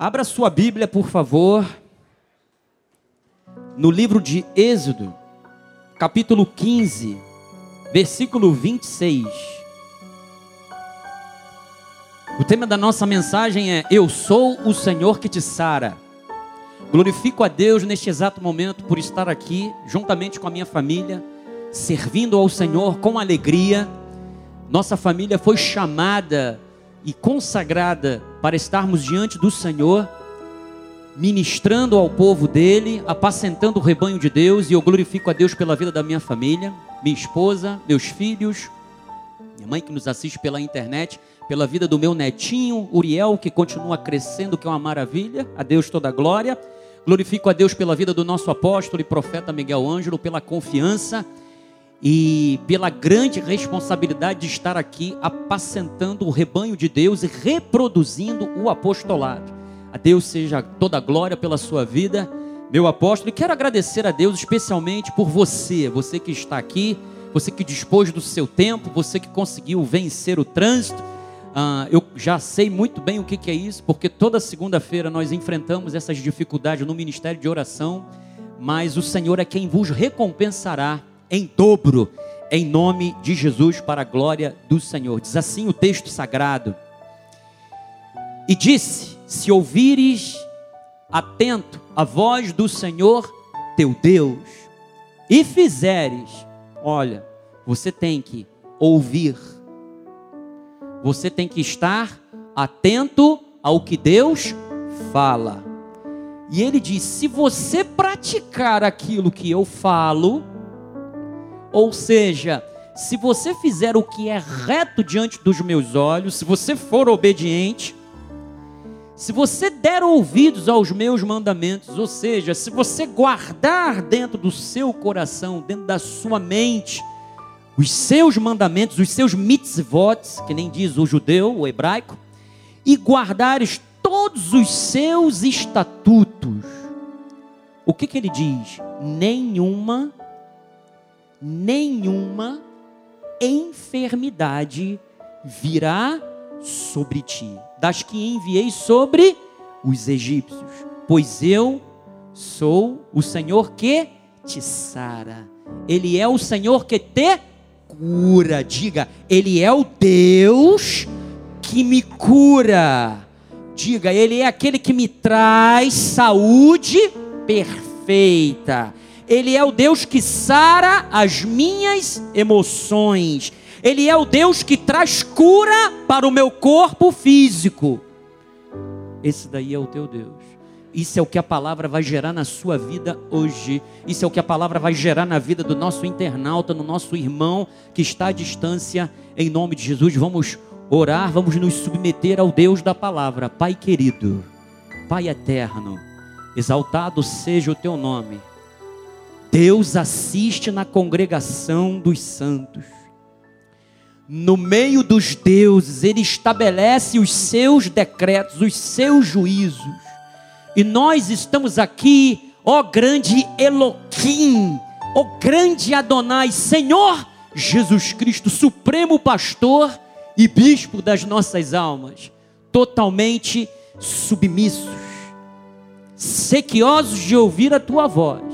Abra sua Bíblia, por favor, no livro de Êxodo, capítulo 15, versículo 26. O tema da nossa mensagem é: Eu sou o Senhor que te sara. Glorifico a Deus neste exato momento por estar aqui, juntamente com a minha família, servindo ao Senhor com alegria. Nossa família foi chamada e consagrada para estarmos diante do Senhor, ministrando ao povo dele, apacentando o rebanho de Deus, e eu glorifico a Deus pela vida da minha família, minha esposa, meus filhos, minha mãe que nos assiste pela internet, pela vida do meu netinho Uriel, que continua crescendo, que é uma maravilha, a Deus toda a glória. Glorifico a Deus pela vida do nosso apóstolo e profeta Miguel Ângelo, pela confiança e pela grande responsabilidade de estar aqui apacentando o rebanho de Deus e reproduzindo o apostolado. A Deus seja toda a glória pela sua vida, meu apóstolo, e quero agradecer a Deus especialmente por você, você que está aqui, você que dispôs do seu tempo, você que conseguiu vencer o trânsito. Uh, eu já sei muito bem o que, que é isso, porque toda segunda-feira nós enfrentamos essas dificuldades no ministério de oração, mas o Senhor é quem vos recompensará em dobro, em nome de Jesus, para a glória do Senhor. Diz assim o texto sagrado. E disse: Se ouvires atento a voz do Senhor teu Deus, e fizeres, olha, você tem que ouvir, você tem que estar atento ao que Deus fala. E ele diz: se você praticar aquilo que eu falo, ou seja, se você fizer o que é reto diante dos meus olhos, se você for obediente, se você der ouvidos aos meus mandamentos, ou seja, se você guardar dentro do seu coração, dentro da sua mente, os seus mandamentos, os seus mitzvot, que nem diz o judeu, o hebraico, e guardares todos os seus estatutos, o que, que ele diz? Nenhuma nenhuma enfermidade virá sobre ti, das que enviei sobre os egípcios, pois eu sou o Senhor que te sara. Ele é o Senhor que te cura. Diga, ele é o Deus que me cura. Diga, ele é aquele que me traz saúde perfeita. Ele é o Deus que sara as minhas emoções. Ele é o Deus que traz cura para o meu corpo físico. Esse daí é o teu Deus. Isso é o que a palavra vai gerar na sua vida hoje. Isso é o que a palavra vai gerar na vida do nosso internauta, no nosso irmão que está à distância. Em nome de Jesus, vamos orar, vamos nos submeter ao Deus da palavra. Pai querido, Pai eterno, exaltado seja o teu nome. Deus assiste na congregação dos santos. No meio dos deuses, Ele estabelece os seus decretos, os seus juízos. E nós estamos aqui, ó grande Eloquim, ó grande Adonai, Senhor Jesus Cristo, Supremo Pastor e Bispo das nossas almas, totalmente submissos, sequiosos de ouvir a Tua voz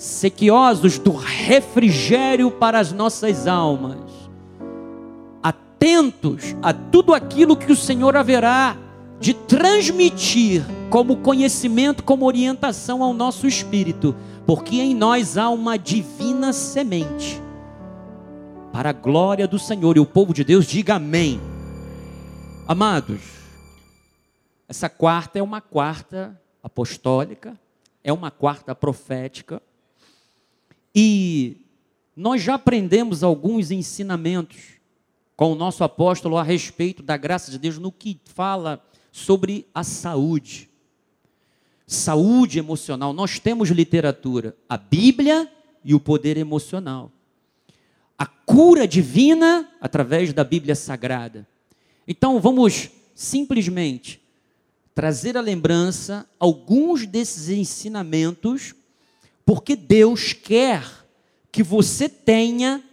sequiosos do refrigério para as nossas almas, atentos a tudo aquilo que o Senhor haverá de transmitir como conhecimento, como orientação ao nosso espírito, porque em nós há uma divina semente. Para a glória do Senhor e o povo de Deus diga amém. Amados, essa quarta é uma quarta apostólica, é uma quarta profética, e nós já aprendemos alguns ensinamentos com o nosso apóstolo a respeito da graça de Deus no que fala sobre a saúde. Saúde emocional. Nós temos literatura, a Bíblia e o poder emocional. A cura divina através da Bíblia Sagrada. Então vamos simplesmente trazer à lembrança alguns desses ensinamentos porque Deus quer que você tenha,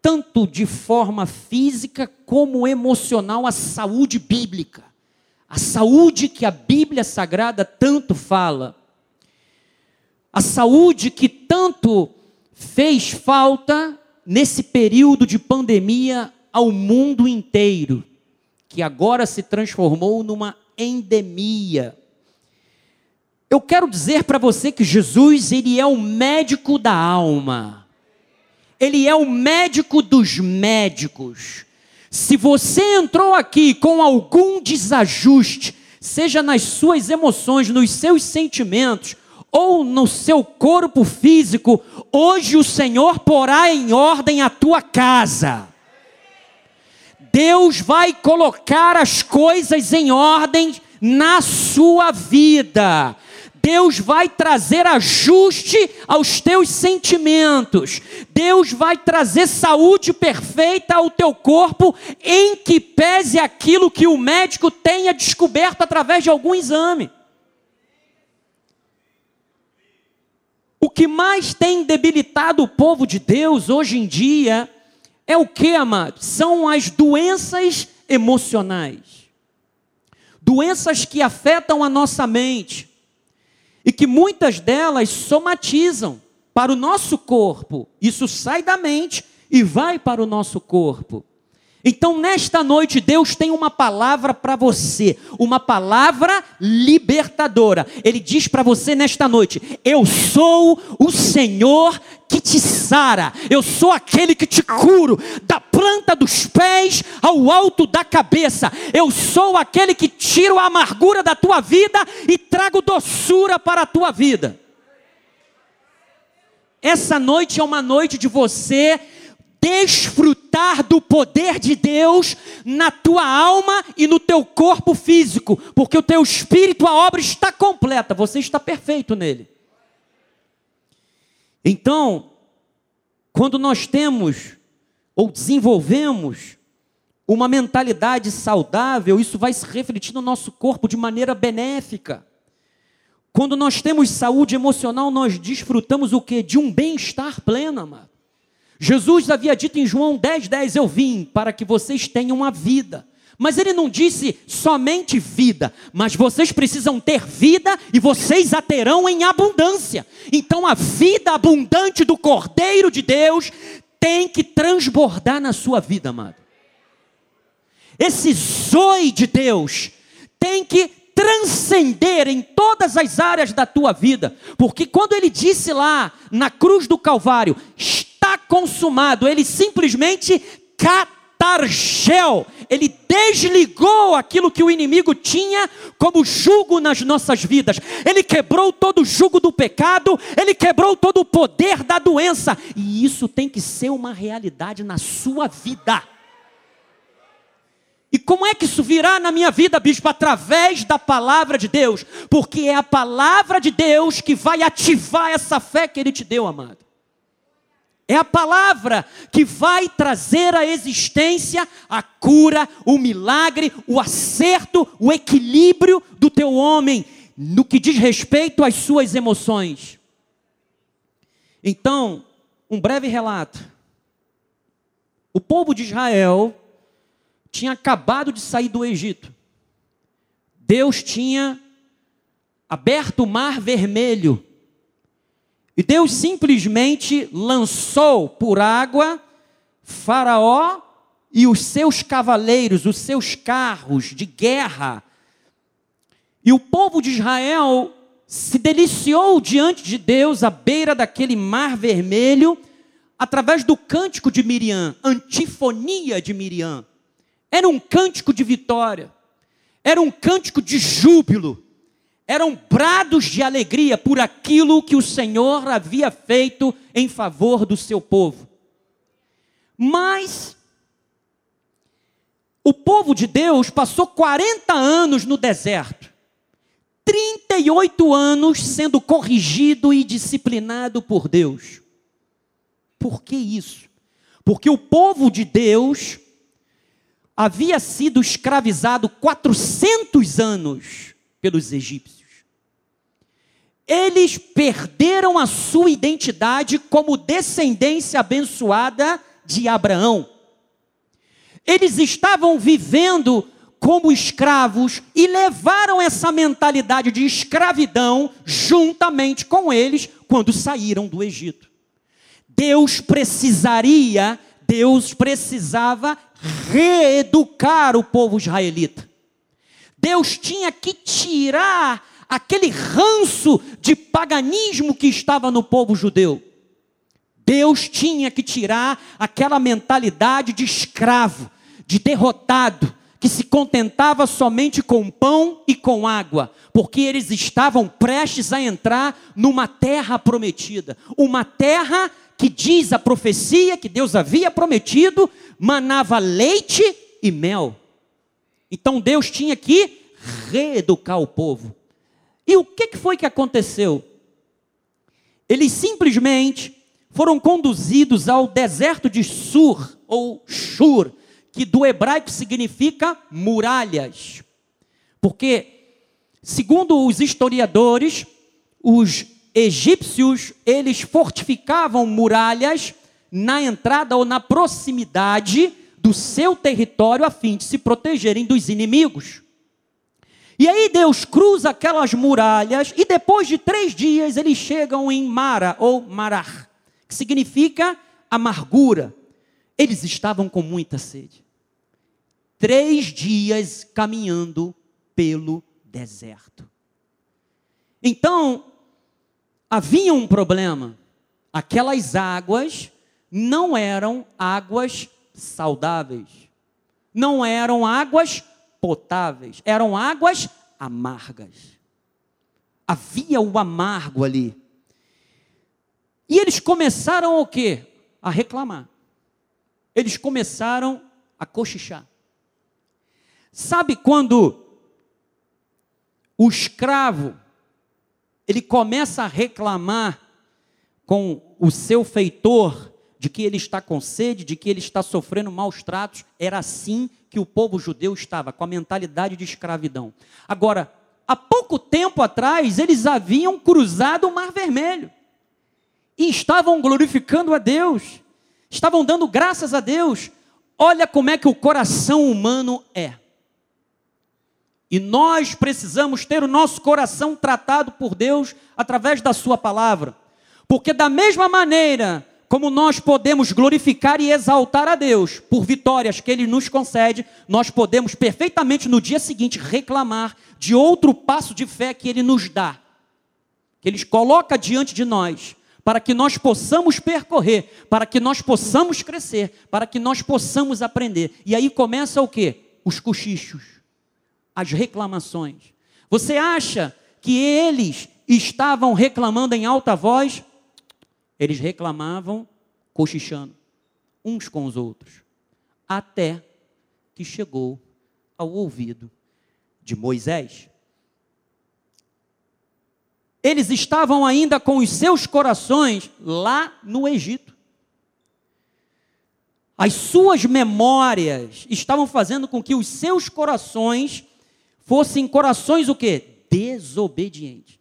tanto de forma física como emocional, a saúde bíblica, a saúde que a Bíblia Sagrada tanto fala, a saúde que tanto fez falta nesse período de pandemia ao mundo inteiro, que agora se transformou numa endemia. Eu quero dizer para você que Jesus, ele é o médico da alma. Ele é o médico dos médicos. Se você entrou aqui com algum desajuste, seja nas suas emoções, nos seus sentimentos, ou no seu corpo físico, hoje o Senhor porá em ordem a tua casa. Deus vai colocar as coisas em ordem na sua vida. Deus vai trazer ajuste aos teus sentimentos. Deus vai trazer saúde perfeita ao teu corpo, em que pese aquilo que o médico tenha descoberto através de algum exame. O que mais tem debilitado o povo de Deus hoje em dia é o que, amado? São as doenças emocionais. Doenças que afetam a nossa mente e que muitas delas somatizam para o nosso corpo. Isso sai da mente e vai para o nosso corpo. Então, nesta noite, Deus tem uma palavra para você, uma palavra libertadora. Ele diz para você nesta noite: Eu sou o Senhor que te sara, eu sou aquele que te curo, da planta dos pés ao alto da cabeça, eu sou aquele que tiro a amargura da tua vida e trago doçura para a tua vida. Essa noite é uma noite de você desfrutar do poder de Deus na tua alma e no teu corpo físico, porque o teu espírito, a obra está completa, você está perfeito nele. Então, quando nós temos ou desenvolvemos uma mentalidade saudável, isso vai se refletir no nosso corpo de maneira benéfica. Quando nós temos saúde emocional, nós desfrutamos o que? De um bem-estar pleno, amado. Jesus havia dito em João 10, 10: Eu vim para que vocês tenham a vida. Mas ele não disse somente vida, mas vocês precisam ter vida e vocês a terão em abundância. Então a vida abundante do Cordeiro de Deus tem que transbordar na sua vida, amado. Esse zoe de Deus tem que transcender em todas as áreas da tua vida, porque quando ele disse lá na cruz do Calvário, está consumado. Ele simplesmente catargel. Ele desligou aquilo que o inimigo tinha como jugo nas nossas vidas. Ele quebrou todo o jugo do pecado, ele quebrou todo o poder da doença. E isso tem que ser uma realidade na sua vida. E como é que isso virá na minha vida, bispo? Através da palavra de Deus, porque é a palavra de Deus que vai ativar essa fé que Ele te deu, amado. É a palavra que vai trazer à existência a cura, o milagre, o acerto, o equilíbrio do teu homem no que diz respeito às suas emoções. Então, um breve relato. O povo de Israel tinha acabado de sair do Egito. Deus tinha aberto o mar vermelho e Deus simplesmente lançou por água Faraó e os seus cavaleiros, os seus carros de guerra. E o povo de Israel se deliciou diante de Deus à beira daquele mar vermelho, através do cântico de Miriam, antifonia de Miriam. Era um cântico de vitória, era um cântico de júbilo eram brados de alegria por aquilo que o Senhor havia feito em favor do seu povo. Mas o povo de Deus passou 40 anos no deserto, 38 anos sendo corrigido e disciplinado por Deus. Por que isso? Porque o povo de Deus havia sido escravizado 400 anos pelos egípcios eles perderam a sua identidade como descendência abençoada de Abraão. Eles estavam vivendo como escravos e levaram essa mentalidade de escravidão juntamente com eles quando saíram do Egito. Deus precisaria, Deus precisava reeducar o povo israelita. Deus tinha que tirar aquele ranço de paganismo que estava no povo judeu. Deus tinha que tirar aquela mentalidade de escravo, de derrotado, que se contentava somente com pão e com água, porque eles estavam prestes a entrar numa terra prometida, uma terra que diz a profecia que Deus havia prometido, manava leite e mel. Então Deus tinha que reeducar o povo. E o que foi que aconteceu? Eles simplesmente foram conduzidos ao deserto de Sur, ou Shur, que do hebraico significa muralhas. Porque, segundo os historiadores, os egípcios, eles fortificavam muralhas na entrada ou na proximidade do seu território a fim de se protegerem dos inimigos. E aí Deus cruza aquelas muralhas e depois de três dias eles chegam em Mara ou Marar, que significa amargura. Eles estavam com muita sede três dias caminhando pelo deserto. Então, havia um problema. Aquelas águas não eram águas saudáveis, não eram águas potáveis, eram águas amargas. Havia o amargo ali. E eles começaram o quê? A reclamar. Eles começaram a cochichar. Sabe quando o escravo ele começa a reclamar com o seu feitor de que ele está com sede, de que ele está sofrendo maus tratos, era assim que o povo judeu estava, com a mentalidade de escravidão. Agora, há pouco tempo atrás, eles haviam cruzado o Mar Vermelho e estavam glorificando a Deus, estavam dando graças a Deus. Olha como é que o coração humano é. E nós precisamos ter o nosso coração tratado por Deus através da Sua palavra. Porque, da mesma maneira como nós podemos glorificar e exaltar a Deus por vitórias que Ele nos concede, nós podemos perfeitamente no dia seguinte reclamar de outro passo de fé que Ele nos dá, que Ele coloca diante de nós, para que nós possamos percorrer, para que nós possamos crescer, para que nós possamos aprender. E aí começa o que? Os cochichos as reclamações. Você acha que eles estavam reclamando em alta voz? Eles reclamavam cochichando uns com os outros, até que chegou ao ouvido de Moisés. Eles estavam ainda com os seus corações lá no Egito. As suas memórias estavam fazendo com que os seus corações fossem corações o quê? Desobedientes.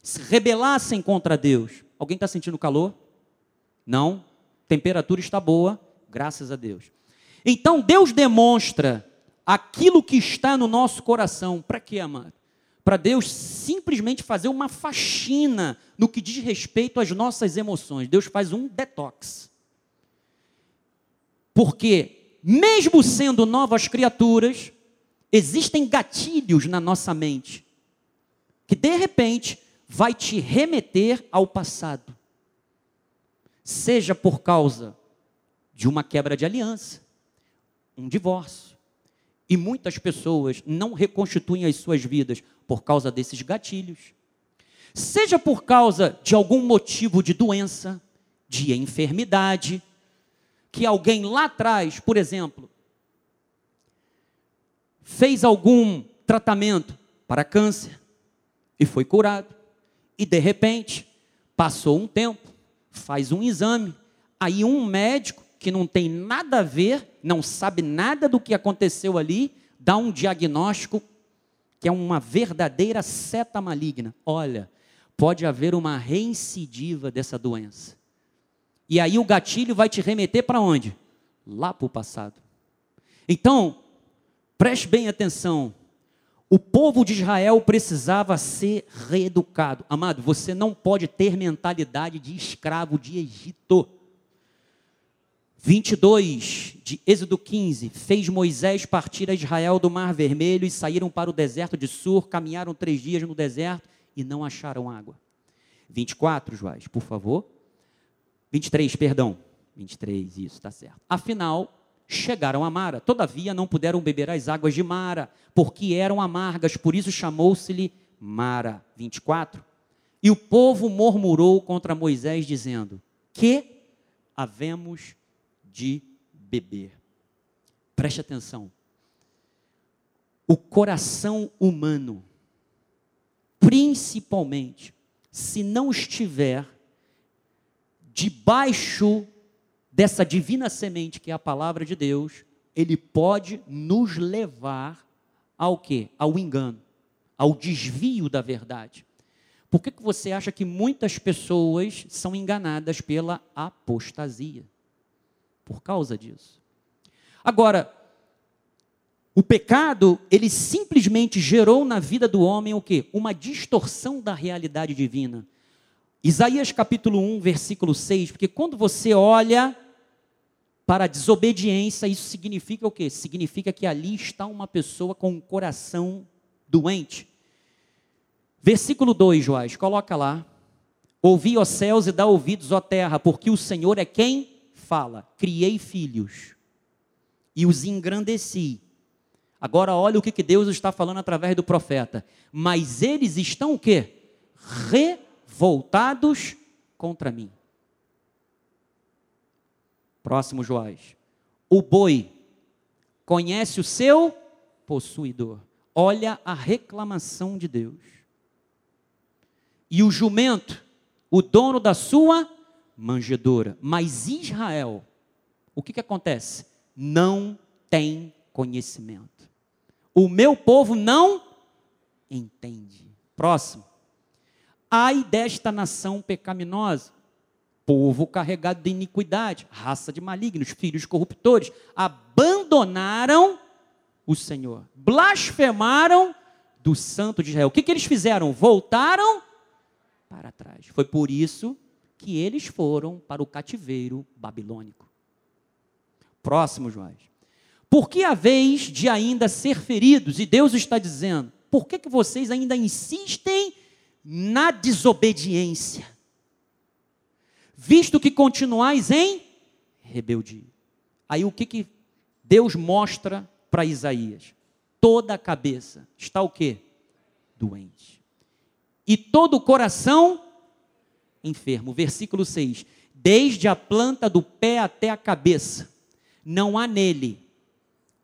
Se rebelassem contra Deus. Alguém está sentindo calor? Não. Temperatura está boa, graças a Deus. Então Deus demonstra aquilo que está no nosso coração. Para quê, amado? Para Deus simplesmente fazer uma faxina no que diz respeito às nossas emoções. Deus faz um detox. Porque, mesmo sendo novas criaturas, Existem gatilhos na nossa mente que de repente vai te remeter ao passado. Seja por causa de uma quebra de aliança, um divórcio. E muitas pessoas não reconstituem as suas vidas por causa desses gatilhos. Seja por causa de algum motivo de doença, de enfermidade, que alguém lá atrás, por exemplo, fez algum tratamento para câncer e foi curado. E de repente, passou um tempo, faz um exame, aí um médico que não tem nada a ver, não sabe nada do que aconteceu ali, dá um diagnóstico que é uma verdadeira seta maligna. Olha, pode haver uma reincidiva dessa doença. E aí o gatilho vai te remeter para onde? Lá para o passado. Então, Preste bem atenção. O povo de Israel precisava ser reeducado. Amado, você não pode ter mentalidade de escravo de Egito. 22 de Êxodo 15: Fez Moisés partir a Israel do Mar Vermelho e saíram para o deserto de Sur, caminharam três dias no deserto e não acharam água. 24, Joás, por favor. 23, perdão. 23, isso, está certo. Afinal, chegaram a Mara. Todavia, não puderam beber as águas de Mara, porque eram amargas, por isso chamou-se-lhe Mara. 24. E o povo murmurou contra Moisés, dizendo: Que havemos de beber. Preste atenção. O coração humano, principalmente, se não estiver debaixo dessa divina semente que é a palavra de Deus, ele pode nos levar ao quê? Ao engano, ao desvio da verdade. Por que, que você acha que muitas pessoas são enganadas pela apostasia? Por causa disso. Agora, o pecado, ele simplesmente gerou na vida do homem o quê? Uma distorção da realidade divina. Isaías capítulo 1, versículo 6, porque quando você olha para a desobediência, isso significa o quê? Significa que ali está uma pessoa com um coração doente. Versículo 2, Joás, coloca lá. Ouvi, ó céus, e dá ouvidos, ó terra, porque o Senhor é quem fala. Criei filhos e os engrandeci. Agora olha o que Deus está falando através do profeta. Mas eles estão o quê? Revoltados contra mim. Próximo Joás. O boi conhece o seu possuidor. Olha a reclamação de Deus. E o jumento, o dono da sua manjedoura. Mas Israel, o que, que acontece? Não tem conhecimento. O meu povo não entende. Próximo. Ai desta nação pecaminosa, povo carregado de iniquidade, raça de malignos, filhos corruptores, abandonaram o Senhor, blasfemaram do Santo de Israel. O que, que eles fizeram? Voltaram para trás. Foi por isso que eles foram para o cativeiro babilônico. Próximo, Joás. Por que a vez de ainda ser feridos? E Deus está dizendo: por que, que vocês ainda insistem na desobediência? Visto que continuais em rebeldia. Aí o que, que Deus mostra para Isaías? Toda a cabeça está o quê? Doente. E todo o coração enfermo. Versículo 6: Desde a planta do pé até a cabeça, não há nele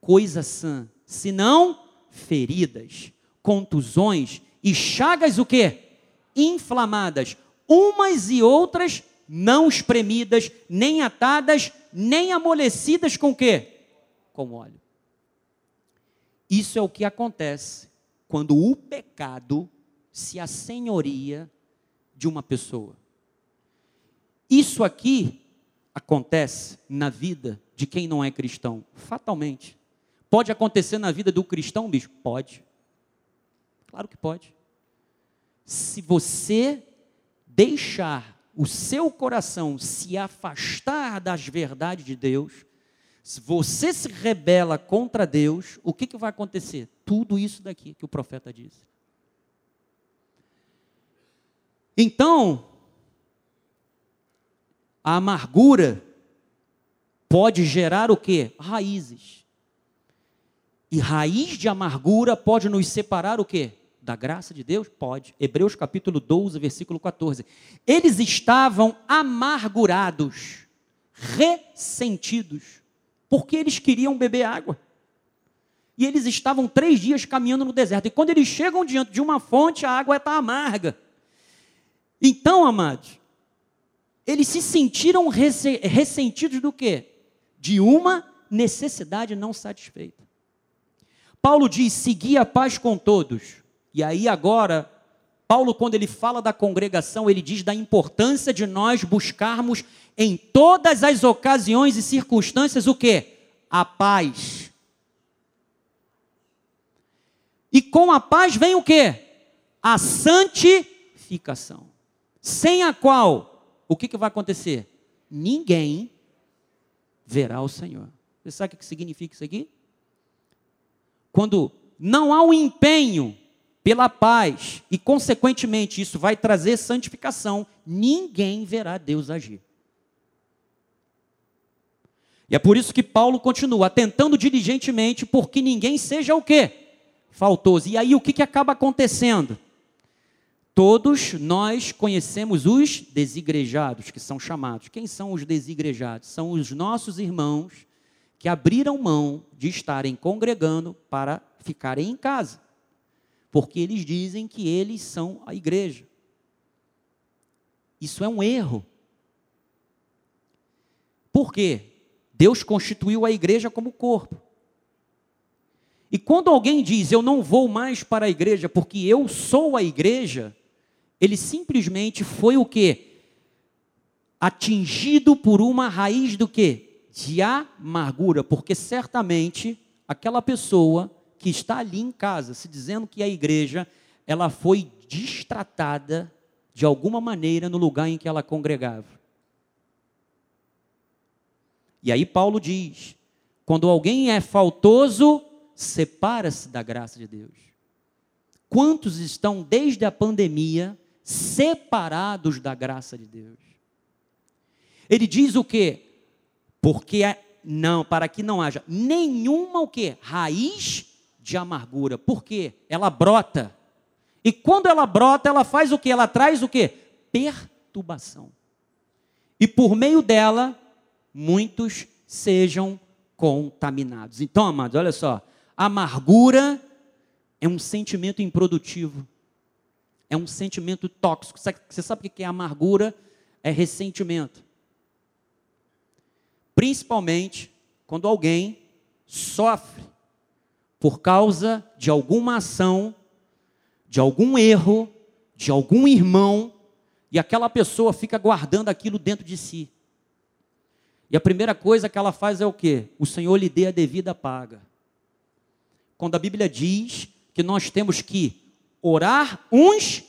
coisa sã, senão feridas, contusões e chagas o quê? Inflamadas, umas e outras não espremidas, nem atadas, nem amolecidas com quê? Com óleo. Isso é o que acontece quando o pecado se assenhoria de uma pessoa. Isso aqui acontece na vida de quem não é cristão, fatalmente. Pode acontecer na vida do cristão, bicho? Pode. Claro que pode. Se você deixar o seu coração se afastar das verdades de Deus, se você se rebela contra Deus, o que, que vai acontecer? Tudo isso daqui que o profeta disse. Então, a amargura pode gerar o que? Raízes. E raiz de amargura pode nos separar o que? Da graça de Deus? Pode. Hebreus capítulo 12, versículo 14. Eles estavam amargurados, ressentidos, porque eles queriam beber água. E eles estavam três dias caminhando no deserto. E quando eles chegam diante de uma fonte, a água está amarga. Então, amados, eles se sentiram ressentidos do quê? De uma necessidade não satisfeita. Paulo diz: segui a paz com todos. E aí agora, Paulo, quando ele fala da congregação, ele diz da importância de nós buscarmos em todas as ocasiões e circunstâncias o quê? A paz. E com a paz vem o que? A santificação. Sem a qual, o que, que vai acontecer? Ninguém verá o Senhor. Você sabe o que significa isso aqui? Quando não há um empenho pela paz e, consequentemente, isso vai trazer santificação, ninguém verá Deus agir. E é por isso que Paulo continua tentando diligentemente porque ninguém seja o quê? Faltoso. E aí o que, que acaba acontecendo? Todos nós conhecemos os desigrejados, que são chamados. Quem são os desigrejados? São os nossos irmãos que abriram mão de estarem congregando para ficarem em casa. Porque eles dizem que eles são a igreja. Isso é um erro. Por quê? Deus constituiu a igreja como corpo. E quando alguém diz, eu não vou mais para a igreja porque eu sou a igreja, ele simplesmente foi o que? Atingido por uma raiz do que? De amargura, porque certamente aquela pessoa que está ali em casa, se dizendo que a igreja, ela foi distratada de alguma maneira no lugar em que ela congregava. E aí Paulo diz: quando alguém é faltoso, separa-se da graça de Deus. Quantos estão desde a pandemia separados da graça de Deus? Ele diz o quê? Porque é, não, para que não haja nenhuma o quê? Raiz de amargura. Por quê? Ela brota. E quando ela brota, ela faz o quê? Ela traz o quê? Perturbação. E por meio dela, muitos sejam contaminados. Então, amados, olha só, amargura é um sentimento improdutivo. É um sentimento tóxico. Você sabe o que é amargura? É ressentimento. Principalmente quando alguém sofre por causa de alguma ação, de algum erro, de algum irmão, e aquela pessoa fica guardando aquilo dentro de si. E a primeira coisa que ela faz é o quê? O Senhor lhe dê a devida paga. Quando a Bíblia diz que nós temos que orar uns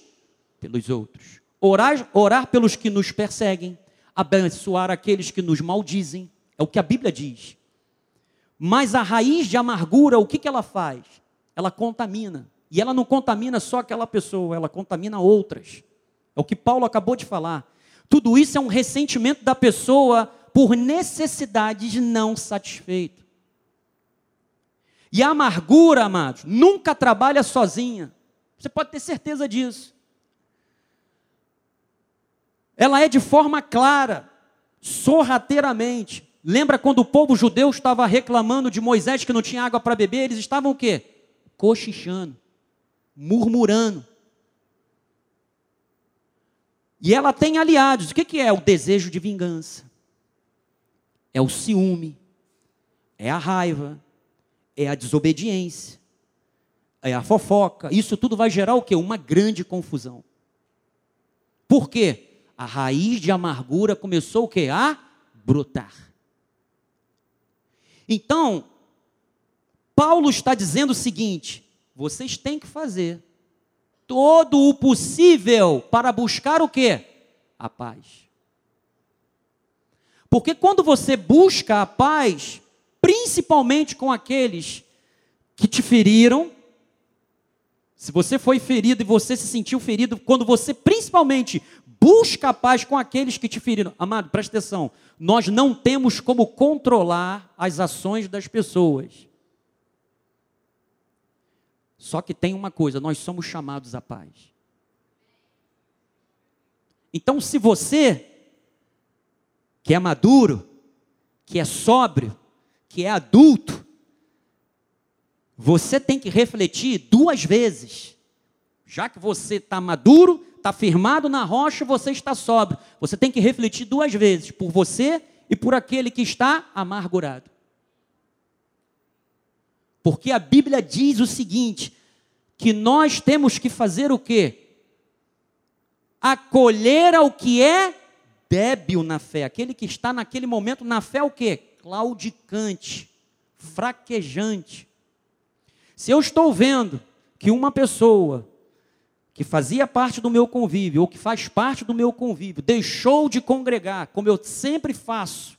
pelos outros, orar, orar pelos que nos perseguem, abençoar aqueles que nos maldizem, é o que a Bíblia diz. Mas a raiz de amargura, o que, que ela faz? Ela contamina. E ela não contamina só aquela pessoa, ela contamina outras. É o que Paulo acabou de falar. Tudo isso é um ressentimento da pessoa por necessidades não satisfeitas. E a amargura, amados, nunca trabalha sozinha. Você pode ter certeza disso. Ela é de forma clara, sorrateiramente. Lembra quando o povo judeu estava reclamando de Moisés que não tinha água para beber? Eles estavam o quê? Cochichando, murmurando. E ela tem aliados. O que é o desejo de vingança? é o ciúme, é a raiva, é a desobediência, é a fofoca. Isso tudo vai gerar o quê? Uma grande confusão. Por quê? A raiz de amargura começou o quê? A brotar. Então, Paulo está dizendo o seguinte: vocês têm que fazer todo o possível para buscar o quê? A paz. Porque quando você busca a paz, principalmente com aqueles que te feriram, se você foi ferido e você se sentiu ferido, quando você principalmente busca a paz com aqueles que te feriram, amado, presta atenção, nós não temos como controlar as ações das pessoas. Só que tem uma coisa, nós somos chamados à paz. Então, se você que é maduro, que é sóbrio, que é adulto, você tem que refletir duas vezes. Já que você está maduro, está firmado na rocha, você está sóbrio. Você tem que refletir duas vezes, por você e por aquele que está amargurado. Porque a Bíblia diz o seguinte: que nós temos que fazer o quê? Acolher ao que é débil na fé, aquele que está naquele momento na fé o quê? Claudicante, fraquejante. Se eu estou vendo que uma pessoa que fazia parte do meu convívio, ou que faz parte do meu convívio, deixou de congregar, como eu sempre faço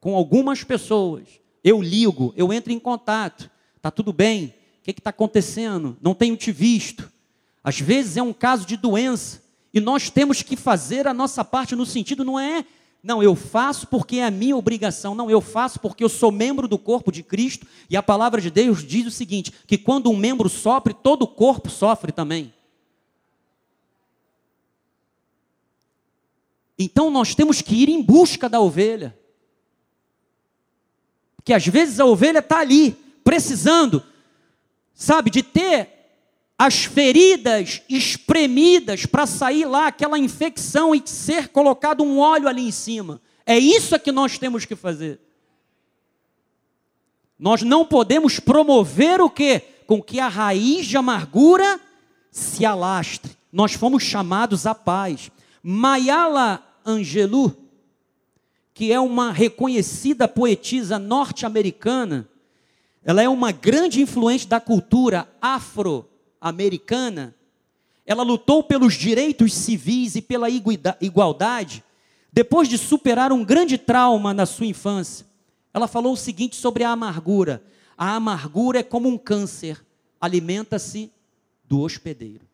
com algumas pessoas, eu ligo, eu entro em contato, está tudo bem, o que está acontecendo? Não tenho te visto. Às vezes é um caso de doença, e nós temos que fazer a nossa parte no sentido, não é, não, eu faço porque é a minha obrigação, não, eu faço porque eu sou membro do corpo de Cristo, e a palavra de Deus diz o seguinte: que quando um membro sofre, todo o corpo sofre também. Então nós temos que ir em busca da ovelha. Porque às vezes a ovelha está ali, precisando, sabe, de ter as feridas espremidas para sair lá aquela infecção e ser colocado um óleo ali em cima. É isso que nós temos que fazer. Nós não podemos promover o que? Com que a raiz de amargura se alastre. Nós fomos chamados à paz. Mayala Angelou, que é uma reconhecida poetisa norte-americana, ela é uma grande influente da cultura afro-americana. Ela lutou pelos direitos civis e pela igualdade, depois de superar um grande trauma na sua infância. Ela falou o seguinte sobre a amargura: a amargura é como um câncer, alimenta-se do hospedeiro.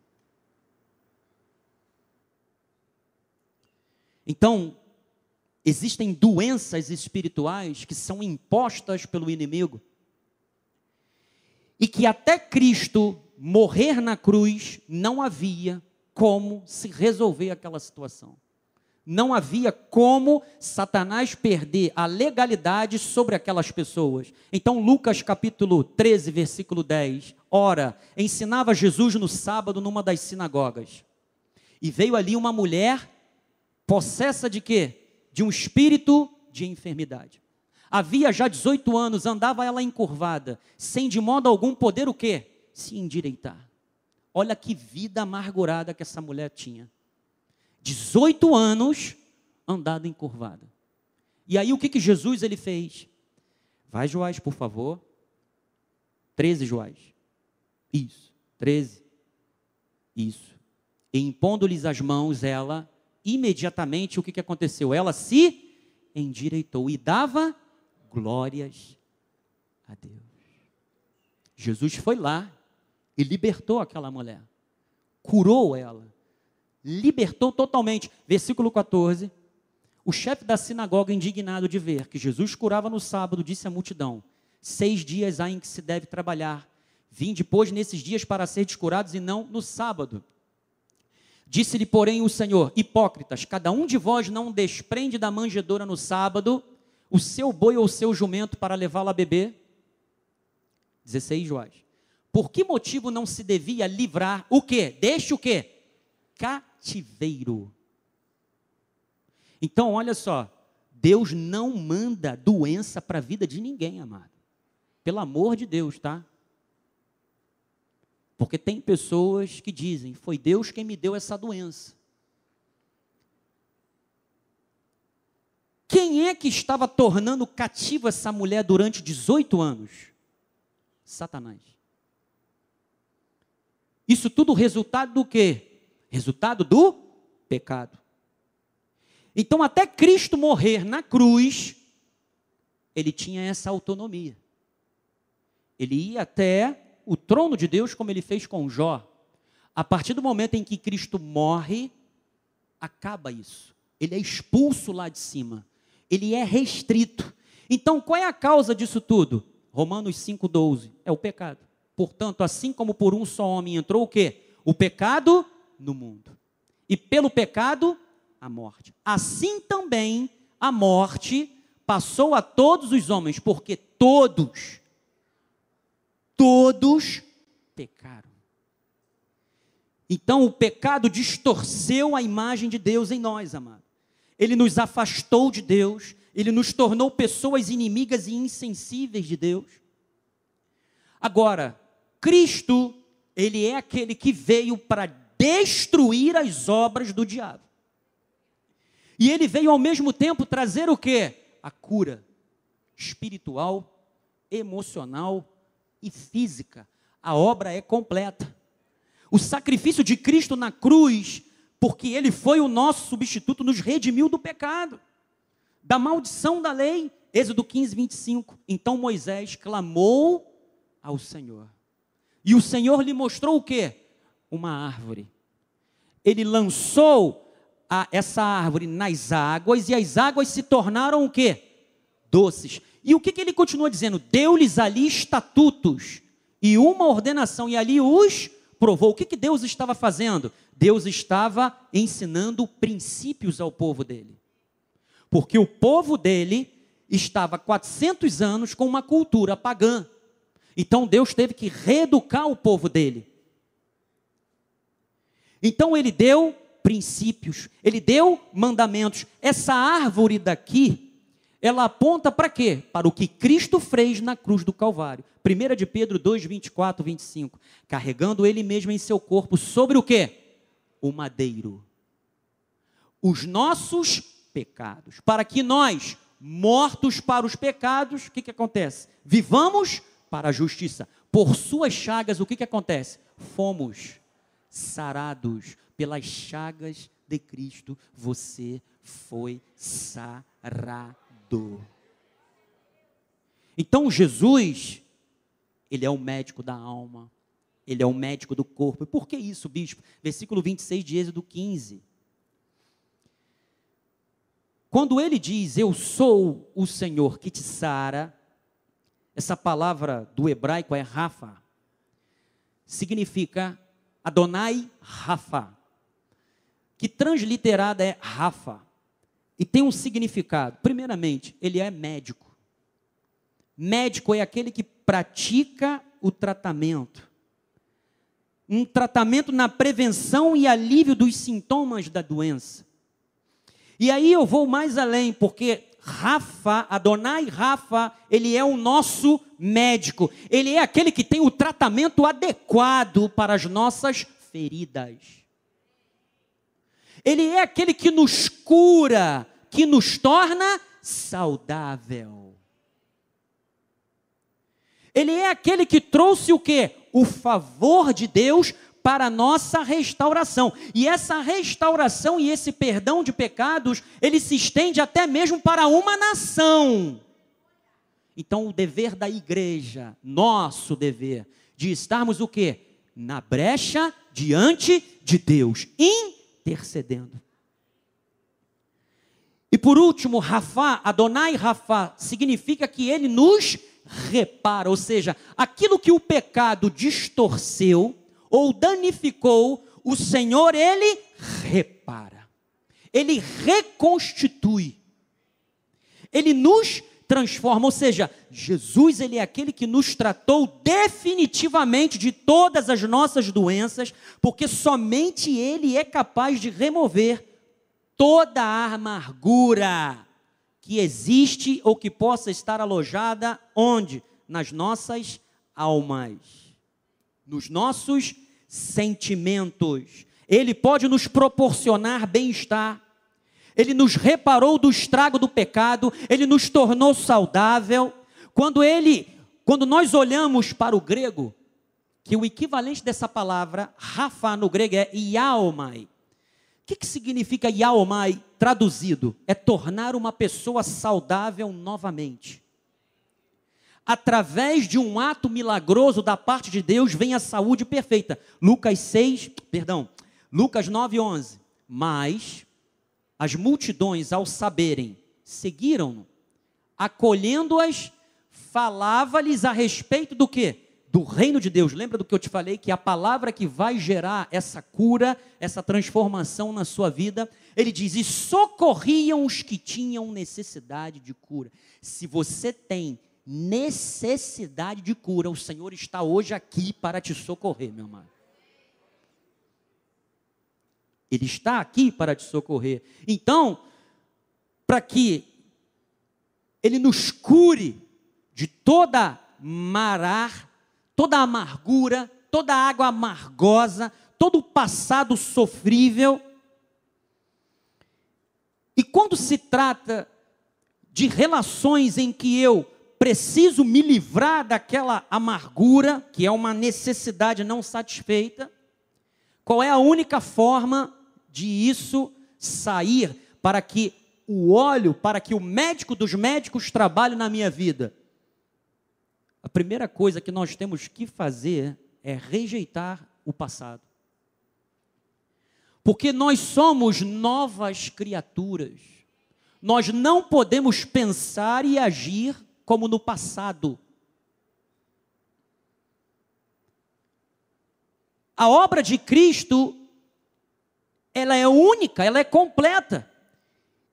Então, existem doenças espirituais que são impostas pelo inimigo e que até Cristo morrer na cruz não havia como se resolver aquela situação. Não havia como Satanás perder a legalidade sobre aquelas pessoas. Então, Lucas capítulo 13, versículo 10. Ora, ensinava Jesus no sábado numa das sinagogas. E veio ali uma mulher possessa de quê? De um espírito de enfermidade. Havia já 18 anos, andava ela encurvada, sem de modo algum poder o quê? Se endireitar. Olha que vida amargurada que essa mulher tinha. 18 anos andada encurvada. E aí o que, que Jesus ele fez? Vai, Joás, por favor. 13 Joás. Isso. 13. Isso. E impondo-lhes as mãos, ela imediatamente o que, que aconteceu? Ela se endireitou e dava glórias a Deus. Jesus foi lá e libertou aquela mulher, curou ela, libertou totalmente. Versículo 14. O chefe da sinagoga, indignado de ver que Jesus curava no sábado, disse à multidão: Seis dias há em que se deve trabalhar. Vim depois nesses dias para ser descurados e não no sábado. Disse-lhe, porém, o Senhor: Hipócritas, cada um de vós não desprende da manjedoura no sábado o seu boi ou o seu jumento para levá-lo a beber? 16, Joás. Por que motivo não se devia livrar o quê? Deixe o quê? Cativeiro. Então, olha só, Deus não manda doença para a vida de ninguém, amado. Pelo amor de Deus, tá? Porque tem pessoas que dizem: foi Deus quem me deu essa doença. Quem é que estava tornando cativa essa mulher durante 18 anos? Satanás. Isso tudo resultado do quê? Resultado do pecado. Então, até Cristo morrer na cruz, ele tinha essa autonomia. Ele ia até o trono de Deus, como ele fez com Jó. A partir do momento em que Cristo morre, acaba isso. Ele é expulso lá de cima. Ele é restrito. Então, qual é a causa disso tudo? Romanos 5,12. É o pecado. Portanto, assim como por um só homem entrou o quê? O pecado no mundo. E pelo pecado, a morte. Assim também a morte passou a todos os homens, porque todos todos pecaram. Então o pecado distorceu a imagem de Deus em nós, amado. Ele nos afastou de Deus, ele nos tornou pessoas inimigas e insensíveis de Deus. Agora, Cristo, ele é aquele que veio para destruir as obras do diabo. E ele veio ao mesmo tempo trazer o que? A cura espiritual, emocional e física, a obra é completa. O sacrifício de Cristo na cruz, porque ele foi o nosso substituto, nos redimiu do pecado, da maldição da lei. Êxodo 15, 25. Então Moisés clamou ao Senhor. E o Senhor lhe mostrou o que? Uma árvore. Ele lançou a, essa árvore nas águas e as águas se tornaram o que? Doces. E o que, que ele continua dizendo? Deu-lhes ali estatutos e uma ordenação, e ali os provou. O que, que Deus estava fazendo? Deus estava ensinando princípios ao povo dele. Porque o povo dele estava 400 anos com uma cultura pagã. Então Deus teve que reeducar o povo dele. Então ele deu princípios, ele deu mandamentos. Essa árvore daqui, ela aponta para quê? Para o que Cristo fez na cruz do Calvário. 1 de Pedro 2, 24, 25. Carregando ele mesmo em seu corpo sobre o quê? O madeiro. Os nossos pecados. Para que nós, mortos para os pecados, o que, que acontece? Vivamos para a justiça. Por suas chagas, o que, que acontece? Fomos sarados pelas chagas de Cristo, você foi sarado. Então Jesus, ele é o médico da alma, ele é o médico do corpo. E por que isso, bispo? Versículo 26 de Êxodo 15. Quando ele diz, Eu sou o Senhor que te sara, essa palavra do hebraico é Rafa, significa Adonai Rafa, que transliterada é Rafa, e tem um significado. Primeiramente, ele é médico. Médico é aquele que pratica o tratamento. Um tratamento na prevenção e alívio dos sintomas da doença. E aí eu vou mais além, porque Rafa, Adonai Rafa, ele é o nosso médico. Ele é aquele que tem o tratamento adequado para as nossas feridas. Ele é aquele que nos cura, que nos torna saudável. Ele é aquele que trouxe o que? O favor de Deus para a nossa restauração. E essa restauração e esse perdão de pecados, ele se estende até mesmo para uma nação. Então, o dever da igreja, nosso dever, de estarmos o quê? Na brecha diante de Deus, intercedendo. E por último, Rafa, Adonai Rafa, significa que ele nos repara, ou seja, aquilo que o pecado distorceu, ou danificou, o Senhor ele repara. Ele reconstitui. Ele nos transforma, ou seja, Jesus ele é aquele que nos tratou definitivamente de todas as nossas doenças, porque somente ele é capaz de remover toda a amargura que existe ou que possa estar alojada onde? Nas nossas almas, nos nossos sentimentos. Ele pode nos proporcionar bem-estar. Ele nos reparou do estrago do pecado, ele nos tornou saudável. Quando ele, quando nós olhamos para o grego, que o equivalente dessa palavra, Rafa no grego é Iaomai. O que, que significa Iaomai traduzido? É tornar uma pessoa saudável novamente através de um ato milagroso da parte de Deus, vem a saúde perfeita. Lucas 6, perdão, Lucas 9, 11. Mas as multidões, ao saberem, seguiram-no, acolhendo-as, falava-lhes a respeito do que? Do reino de Deus. Lembra do que eu te falei? Que a palavra que vai gerar essa cura, essa transformação na sua vida, ele diz: e socorriam os que tinham necessidade de cura. Se você tem necessidade de cura, o Senhor está hoje aqui para te socorrer, meu amado. Ele está aqui para te socorrer. Então, para que Ele nos cure de toda marar, toda amargura, toda água amargosa, todo o passado sofrível. E quando se trata de relações em que eu preciso me livrar daquela amargura, que é uma necessidade não satisfeita. Qual é a única forma de isso sair para que o óleo, para que o médico dos médicos trabalhe na minha vida? A primeira coisa que nós temos que fazer é rejeitar o passado. Porque nós somos novas criaturas. Nós não podemos pensar e agir como no passado. A obra de Cristo, ela é única, ela é completa.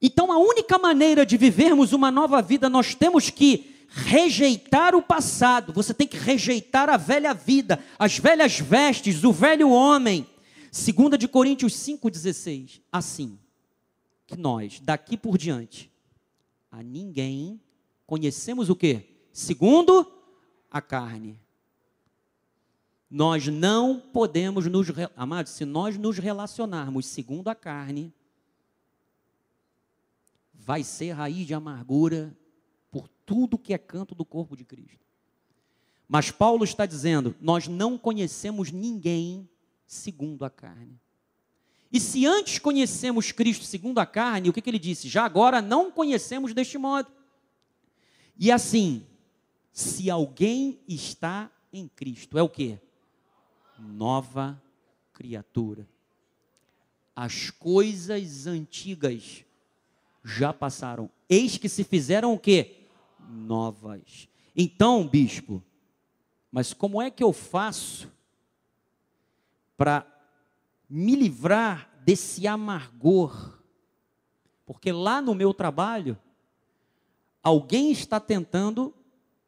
Então, a única maneira de vivermos uma nova vida, nós temos que rejeitar o passado, você tem que rejeitar a velha vida, as velhas vestes, o velho homem. 2 de Coríntios 5,16. Assim que nós, daqui por diante, a ninguém conhecemos o que? Segundo a carne. Nós não podemos nos, amados, se nós nos relacionarmos segundo a carne, vai ser raiz de amargura por tudo que é canto do corpo de Cristo. Mas Paulo está dizendo: nós não conhecemos ninguém segundo a carne. E se antes conhecemos Cristo segundo a carne, o que, que ele disse? Já agora não conhecemos deste modo. E assim, se alguém está em Cristo, é o que? Nova criatura. As coisas antigas já passaram. Eis que se fizeram o que? Novas. Então, bispo, mas como é que eu faço para me livrar desse amargor? Porque lá no meu trabalho, alguém está tentando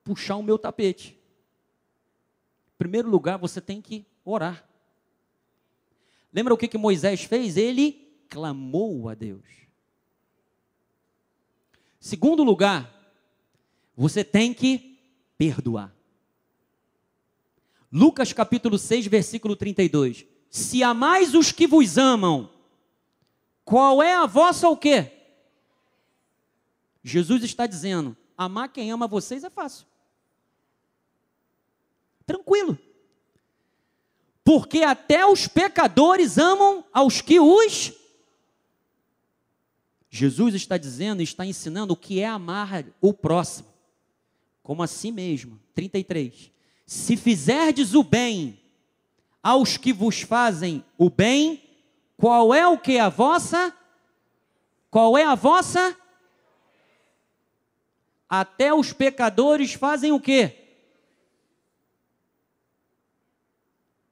puxar o meu tapete. Em primeiro lugar, você tem que orar. Lembra o que, que Moisés fez? Ele clamou a Deus. Segundo lugar, você tem que perdoar. Lucas capítulo 6, versículo 32. Se amais os que vos amam, qual é a vossa o quê? Jesus está dizendo: amar quem ama vocês é fácil. Tranquilo. Porque até os pecadores amam aos que os Jesus está dizendo, está ensinando o que é amar o próximo, como a si mesmo. 33. Se fizerdes o bem aos que vos fazem o bem, qual é o que a vossa? Qual é a vossa? Até os pecadores fazem o quê?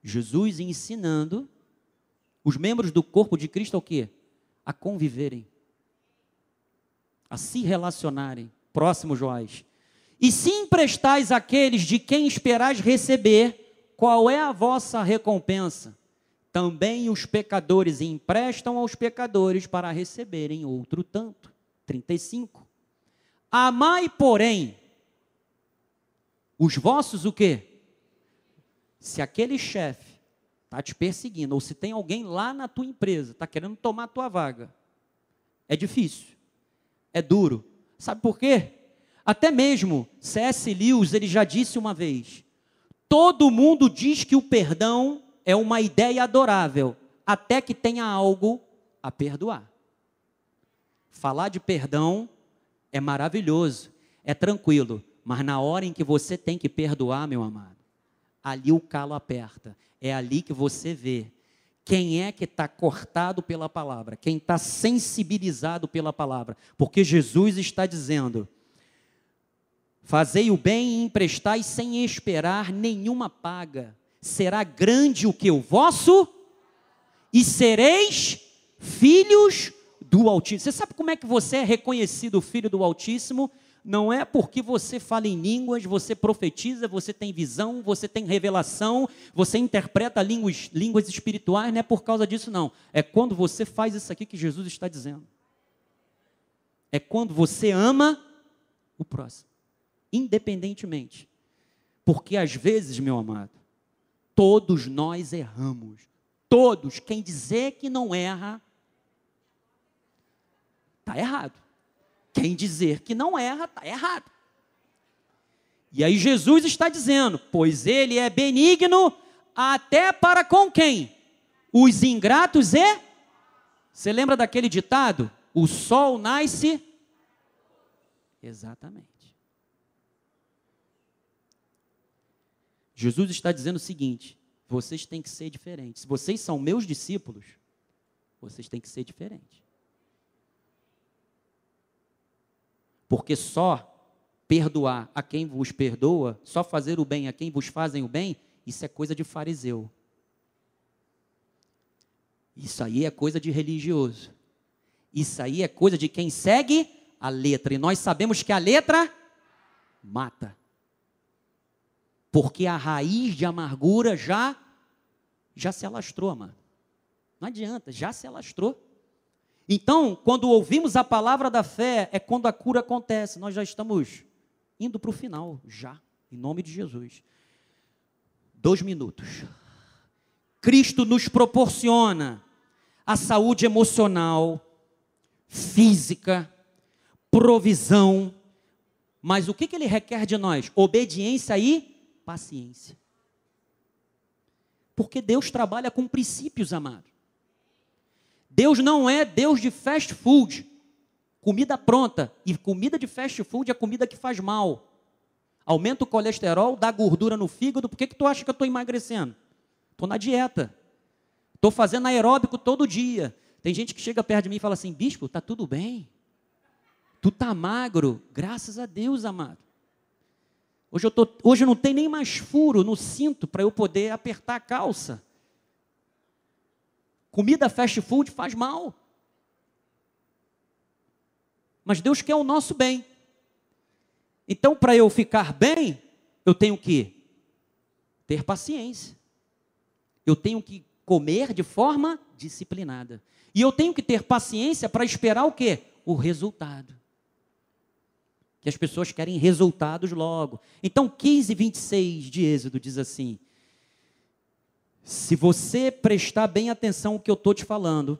Jesus ensinando os membros do corpo de Cristo o quê? A conviverem a se relacionarem, próximos Joás. E se emprestais àqueles de quem esperais receber, qual é a vossa recompensa? Também os pecadores emprestam aos pecadores para receberem outro tanto. 35. Amai, porém, os vossos o quê? Se aquele chefe está te perseguindo, ou se tem alguém lá na tua empresa, está querendo tomar a tua vaga, é difícil é duro. Sabe por quê? Até mesmo C.S. Lewis, ele já disse uma vez: todo mundo diz que o perdão é uma ideia adorável, até que tenha algo a perdoar. Falar de perdão é maravilhoso, é tranquilo, mas na hora em que você tem que perdoar, meu amado, ali o calo aperta. É ali que você vê quem é que está cortado pela palavra, quem está sensibilizado pela palavra, porque Jesus está dizendo: Fazei o bem e emprestai sem esperar nenhuma paga, será grande o que o vosso, e sereis filhos do Altíssimo. Você sabe como é que você é reconhecido filho do Altíssimo? Não é porque você fala em línguas, você profetiza, você tem visão, você tem revelação, você interpreta línguas, línguas espirituais, não é por causa disso, não. É quando você faz isso aqui que Jesus está dizendo. É quando você ama o próximo, independentemente. Porque às vezes, meu amado, todos nós erramos. Todos. Quem dizer que não erra, está errado. Quem dizer que não erra, está errado. E aí Jesus está dizendo: pois ele é benigno até para com quem? Os ingratos e. Você lembra daquele ditado? O sol nasce. Exatamente. Jesus está dizendo o seguinte: vocês têm que ser diferentes. Se vocês são meus discípulos, vocês têm que ser diferentes. Porque só perdoar a quem vos perdoa, só fazer o bem a quem vos fazem o bem, isso é coisa de fariseu. Isso aí é coisa de religioso. Isso aí é coisa de quem segue a letra. E nós sabemos que a letra mata. Porque a raiz de amargura já já se alastrou, mano. Não adianta, já se alastrou. Então, quando ouvimos a palavra da fé, é quando a cura acontece. Nós já estamos indo para o final, já, em nome de Jesus. Dois minutos. Cristo nos proporciona a saúde emocional, física, provisão. Mas o que, que ele requer de nós? Obediência e paciência. Porque Deus trabalha com princípios, amado. Deus não é Deus de fast food, comida pronta. E comida de fast food é comida que faz mal. Aumenta o colesterol, dá gordura no fígado. Por que, que tu acha que eu estou emagrecendo? Estou na dieta. Estou fazendo aeróbico todo dia. Tem gente que chega perto de mim e fala assim: Bispo, está tudo bem? Tu tá magro? Graças a Deus, amado. Hoje eu, tô, hoje eu não tenho nem mais furo no cinto para eu poder apertar a calça. Comida fast food faz mal. Mas Deus quer o nosso bem. Então, para eu ficar bem, eu tenho que ter paciência. Eu tenho que comer de forma disciplinada. E eu tenho que ter paciência para esperar o quê? O resultado que as pessoas querem resultados logo. Então, 15, 26 de Êxodo diz assim: Se você prestar bem atenção ao que eu estou te falando,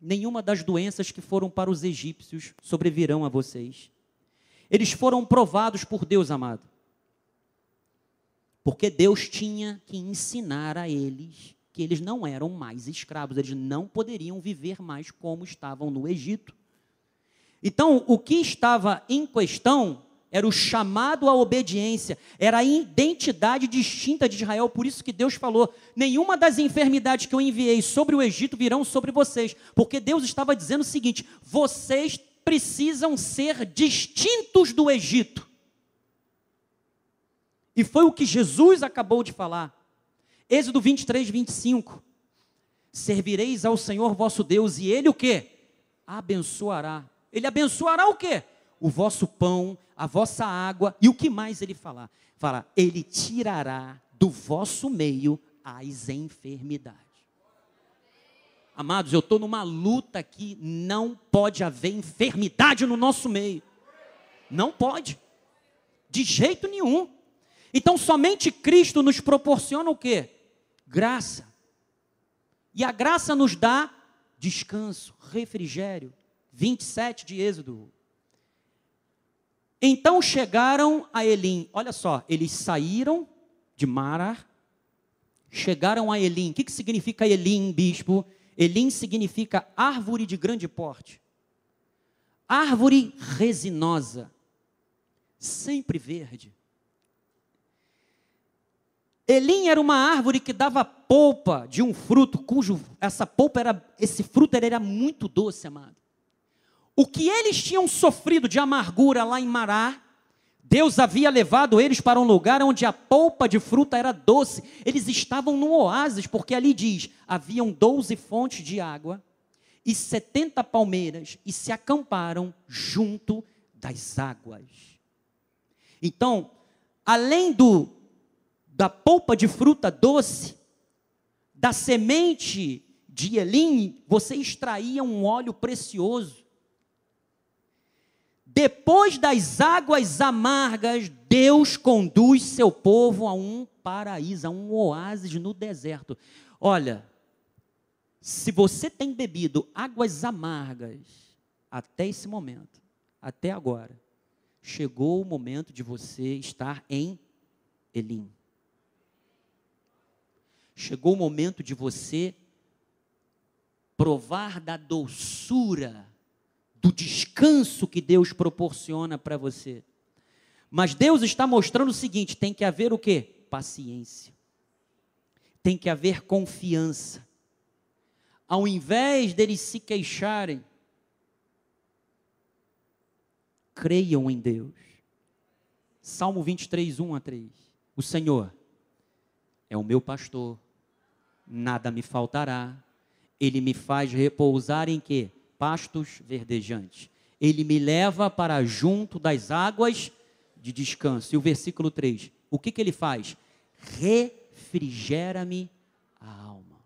nenhuma das doenças que foram para os egípcios sobrevirão a vocês. Eles foram provados por Deus, amado. Porque Deus tinha que ensinar a eles que eles não eram mais escravos, eles não poderiam viver mais como estavam no Egito. Então, o que estava em questão era o chamado à obediência, era a identidade distinta de Israel. Por isso que Deus falou: nenhuma das enfermidades que eu enviei sobre o Egito virão sobre vocês, porque Deus estava dizendo o seguinte: vocês precisam ser distintos do Egito. E foi o que Jesus acabou de falar. Êxodo 23, 25. Servireis ao Senhor vosso Deus, e Ele o que? Abençoará ele abençoará o quê? O vosso pão, a vossa água e o que mais ele falar? Fala, ele tirará do vosso meio as enfermidades. Amados, eu estou numa luta aqui, não pode haver enfermidade no nosso meio. Não pode. De jeito nenhum. Então somente Cristo nos proporciona o quê? Graça. E a graça nos dá descanso, refrigério. 27 de Êxodo. Então chegaram a Elim. Olha só, eles saíram de Marar, chegaram a Elim. O que, que significa Elim, bispo? Elim significa árvore de grande porte. Árvore resinosa, sempre verde. Elim era uma árvore que dava polpa de um fruto, cujo essa polpa era, esse fruto era muito doce, amado. O que eles tinham sofrido de amargura lá em Mará, Deus havia levado eles para um lugar onde a polpa de fruta era doce. Eles estavam no oásis, porque ali diz: haviam doze fontes de água e setenta palmeiras, e se acamparam junto das águas. Então, além do da polpa de fruta doce, da semente de Elim, você extraía um óleo precioso depois das águas amargas, Deus conduz seu povo a um paraíso, a um oásis no deserto. Olha, se você tem bebido águas amargas até esse momento, até agora, chegou o momento de você estar em Elim. Chegou o momento de você provar da doçura, do descanso que Deus proporciona para você. Mas Deus está mostrando o seguinte: tem que haver o que? Paciência. Tem que haver confiança. Ao invés deles se queixarem, creiam em Deus. Salmo 23, 1 a 3. O Senhor é o meu pastor, nada me faltará. Ele me faz repousar em quê? Pastos verdejantes. Ele me leva para junto das águas de descanso. E o versículo 3, o que, que ele faz? Refrigera-me a alma.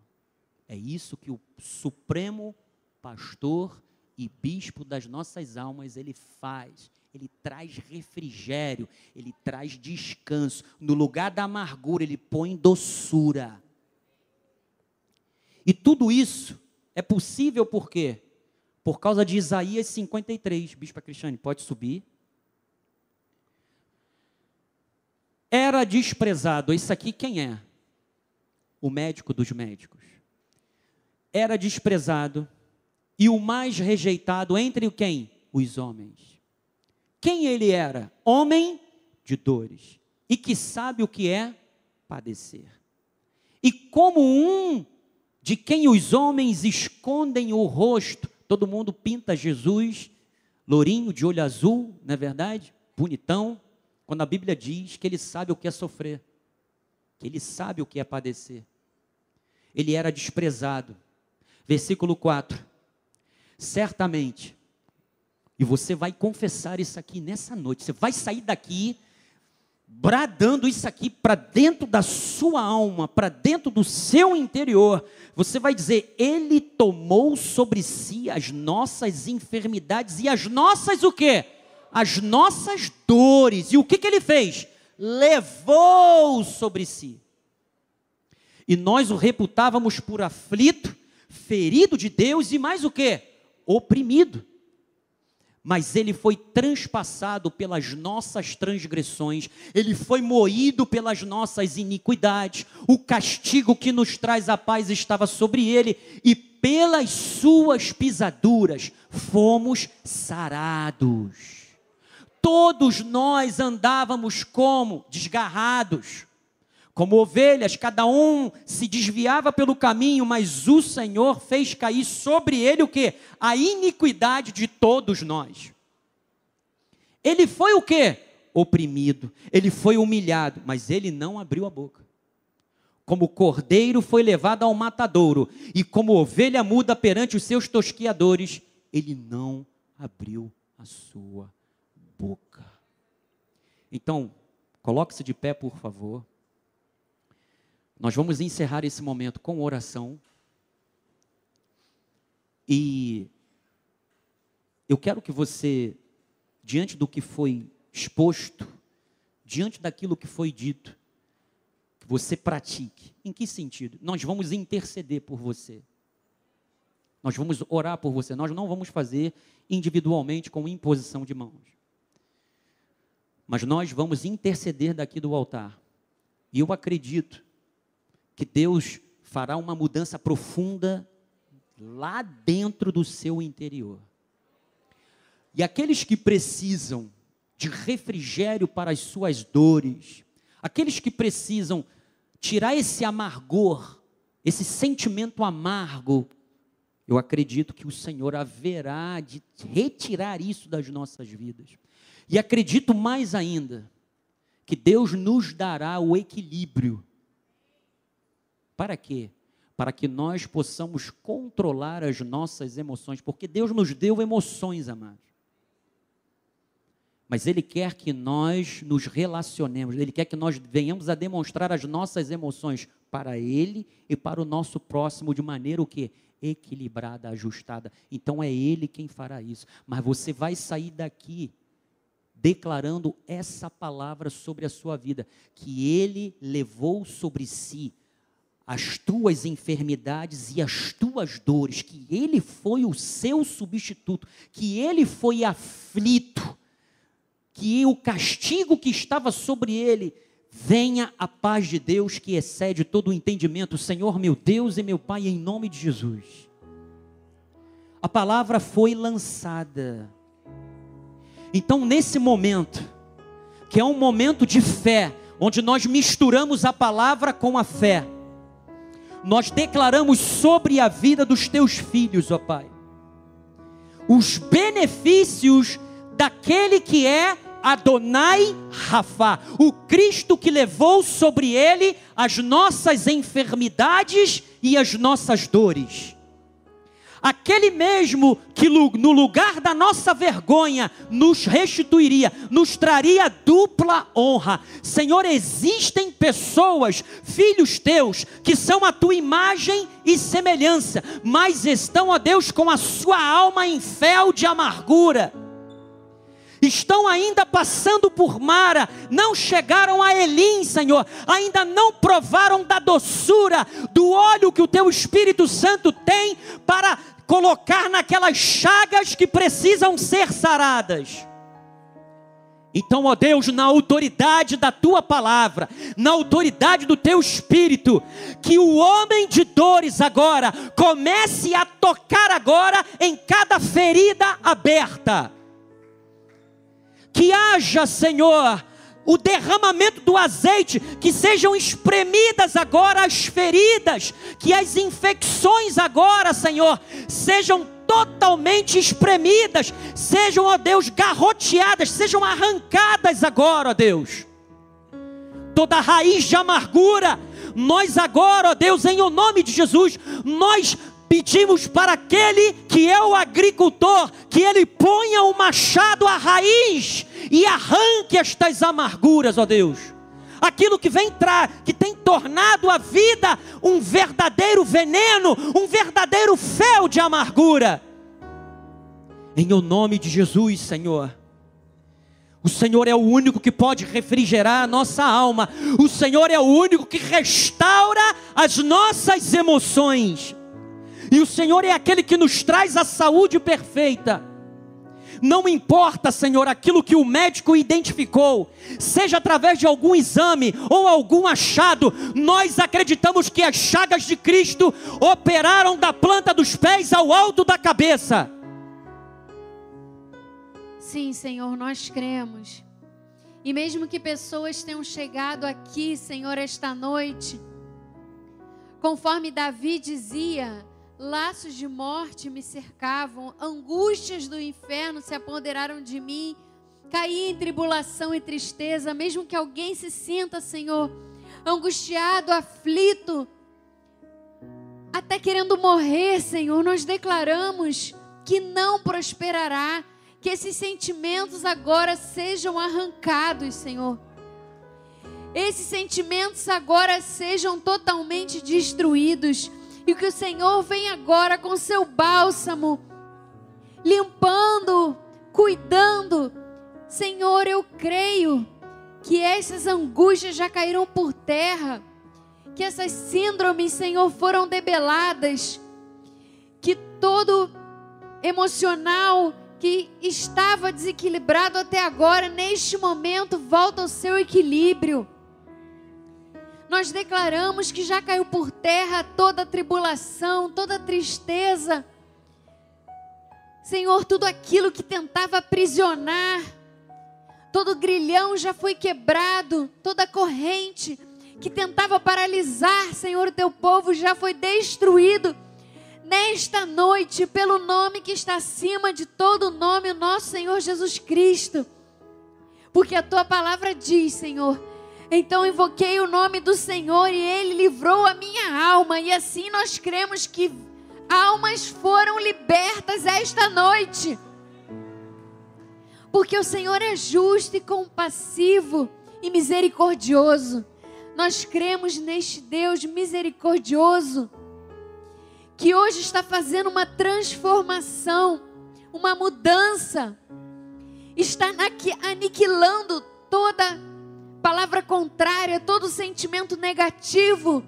É isso que o supremo pastor e bispo das nossas almas, ele faz. Ele traz refrigério, ele traz descanso. No lugar da amargura, ele põe doçura. E tudo isso é possível por quê? Por causa de Isaías 53. Bispa Cristiane, pode subir. Era desprezado. Isso aqui quem é? O médico dos médicos. Era desprezado e o mais rejeitado entre quem? Os homens. Quem ele era? Homem de dores e que sabe o que é padecer. E como um de quem os homens escondem o rosto, todo mundo pinta Jesus, lourinho, de olho azul, não é verdade? Bonitão, quando a Bíblia diz que ele sabe o que é sofrer, que ele sabe o que é padecer. Ele era desprezado. Versículo 4 certamente. E você vai confessar isso aqui nessa noite. Você vai sair daqui bradando isso aqui para dentro da sua alma, para dentro do seu interior. Você vai dizer: Ele tomou sobre si as nossas enfermidades e as nossas o quê? As nossas dores. E o que, que ele fez? Levou sobre si. E nós o reputávamos por aflito, ferido de Deus e mais o quê? oprimido. Mas ele foi transpassado pelas nossas transgressões, ele foi moído pelas nossas iniquidades. O castigo que nos traz a paz estava sobre ele, e pelas suas pisaduras fomos sarados. Todos nós andávamos como desgarrados, como ovelhas, cada um se desviava pelo caminho, mas o Senhor fez cair sobre ele o que? A iniquidade de todos nós. Ele foi o que? Oprimido, ele foi humilhado, mas ele não abriu a boca. Como cordeiro foi levado ao matadouro, e como ovelha muda perante os seus tosquiadores, ele não abriu a sua boca. Então, coloque-se de pé, por favor. Nós vamos encerrar esse momento com oração. E eu quero que você, diante do que foi exposto, diante daquilo que foi dito, que você pratique. Em que sentido? Nós vamos interceder por você. Nós vamos orar por você. Nós não vamos fazer individualmente com imposição de mãos. Mas nós vamos interceder daqui do altar. E eu acredito que Deus fará uma mudança profunda lá dentro do seu interior. E aqueles que precisam de refrigério para as suas dores, aqueles que precisam tirar esse amargor, esse sentimento amargo, eu acredito que o Senhor haverá de retirar isso das nossas vidas. E acredito mais ainda, que Deus nos dará o equilíbrio para quê? Para que nós possamos controlar as nossas emoções, porque Deus nos deu emoções, amados. Mas Ele quer que nós nos relacionemos, Ele quer que nós venhamos a demonstrar as nossas emoções para Ele e para o nosso próximo de maneira o que? Equilibrada, ajustada. Então é Ele quem fará isso. Mas você vai sair daqui declarando essa palavra sobre a sua vida, que Ele levou sobre si as tuas enfermidades e as tuas dores, que Ele foi o seu substituto, que Ele foi aflito, que o castigo que estava sobre ele venha a paz de Deus que excede todo o entendimento, Senhor meu Deus e meu Pai, em nome de Jesus. A palavra foi lançada. Então, nesse momento, que é um momento de fé, onde nós misturamos a palavra com a fé, nós declaramos sobre a vida dos teus filhos, ó Pai, os benefícios daquele que é Adonai Rafa, o Cristo que levou sobre ele as nossas enfermidades e as nossas dores aquele mesmo que no lugar da nossa vergonha nos restituiria, nos traria dupla honra. Senhor, existem pessoas, filhos teus, que são a tua imagem e semelhança, mas estão, ó Deus, com a sua alma em fel de amargura estão ainda passando por Mara, não chegaram a Elim, Senhor, ainda não provaram da doçura do óleo que o teu Espírito Santo tem para colocar naquelas chagas que precisam ser saradas. Então, ó Deus, na autoridade da tua palavra, na autoridade do teu espírito, que o homem de dores agora comece a tocar agora em cada ferida aberta que haja, Senhor, o derramamento do azeite, que sejam espremidas agora as feridas, que as infecções agora, Senhor, sejam totalmente espremidas, sejam, ó Deus, garroteadas, sejam arrancadas agora, ó Deus. Toda raiz de amargura, nós agora, ó Deus, em o nome de Jesus, nós pedimos para aquele que é o agricultor, que ele ponha o machado à raiz e arranque estas amarguras, ó Deus. Aquilo que vem entrar, que tem tornado a vida um verdadeiro veneno, um verdadeiro fel de amargura. Em o nome de Jesus, Senhor. O Senhor é o único que pode refrigerar a nossa alma. O Senhor é o único que restaura as nossas emoções. E o Senhor é aquele que nos traz a saúde perfeita. Não importa, Senhor, aquilo que o médico identificou, seja através de algum exame ou algum achado, nós acreditamos que as chagas de Cristo operaram da planta dos pés ao alto da cabeça. Sim, Senhor, nós cremos. E mesmo que pessoas tenham chegado aqui, Senhor, esta noite, conforme Davi dizia, Laços de morte me cercavam, angústias do inferno se apoderaram de mim. Caí em tribulação e tristeza, mesmo que alguém se sinta, Senhor, angustiado, aflito, até querendo morrer, Senhor, nós declaramos que não prosperará, que esses sentimentos agora sejam arrancados, Senhor. Esses sentimentos agora sejam totalmente destruídos e que o Senhor vem agora com seu bálsamo, limpando, cuidando. Senhor, eu creio que essas angústias já caíram por terra, que essas síndromes, Senhor, foram debeladas, que todo emocional que estava desequilibrado até agora, neste momento, volta ao seu equilíbrio nós declaramos que já caiu por terra toda tribulação, toda tristeza. Senhor, tudo aquilo que tentava aprisionar, todo grilhão já foi quebrado, toda corrente que tentava paralisar, Senhor, o teu povo já foi destruído. Nesta noite, pelo nome que está acima de todo nome, o nosso Senhor Jesus Cristo. Porque a tua palavra diz, Senhor, então invoquei o nome do Senhor e ele livrou a minha alma. E assim nós cremos que almas foram libertas esta noite. Porque o Senhor é justo e compassivo e misericordioso. Nós cremos neste Deus misericordioso que hoje está fazendo uma transformação, uma mudança, está aniquilando toda palavra contrária, todo sentimento negativo,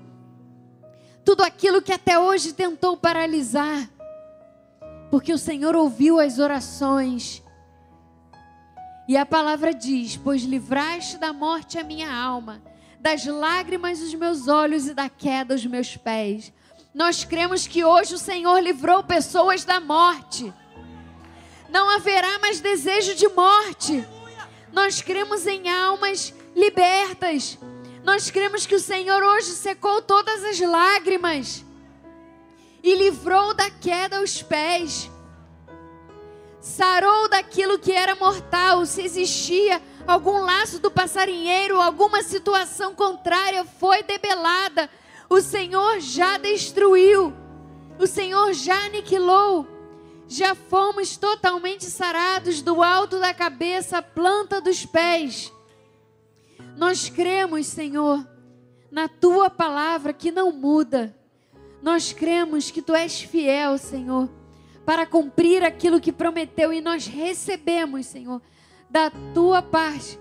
tudo aquilo que até hoje tentou paralisar, porque o Senhor ouviu as orações E a palavra diz: Pois livraste da morte a minha alma, das lágrimas os meus olhos e da queda os meus pés. Nós cremos que hoje o Senhor livrou pessoas da morte. Não haverá mais desejo de morte. Nós cremos em almas libertas. Nós cremos que o Senhor hoje secou todas as lágrimas e livrou da queda os pés. Sarou daquilo que era mortal, se existia algum laço do passarinheiro, alguma situação contrária foi debelada. O Senhor já destruiu. O Senhor já aniquilou. Já fomos totalmente sarados do alto da cabeça à planta dos pés. Nós cremos, Senhor, na tua palavra que não muda. Nós cremos que tu és fiel, Senhor, para cumprir aquilo que prometeu e nós recebemos, Senhor, da tua parte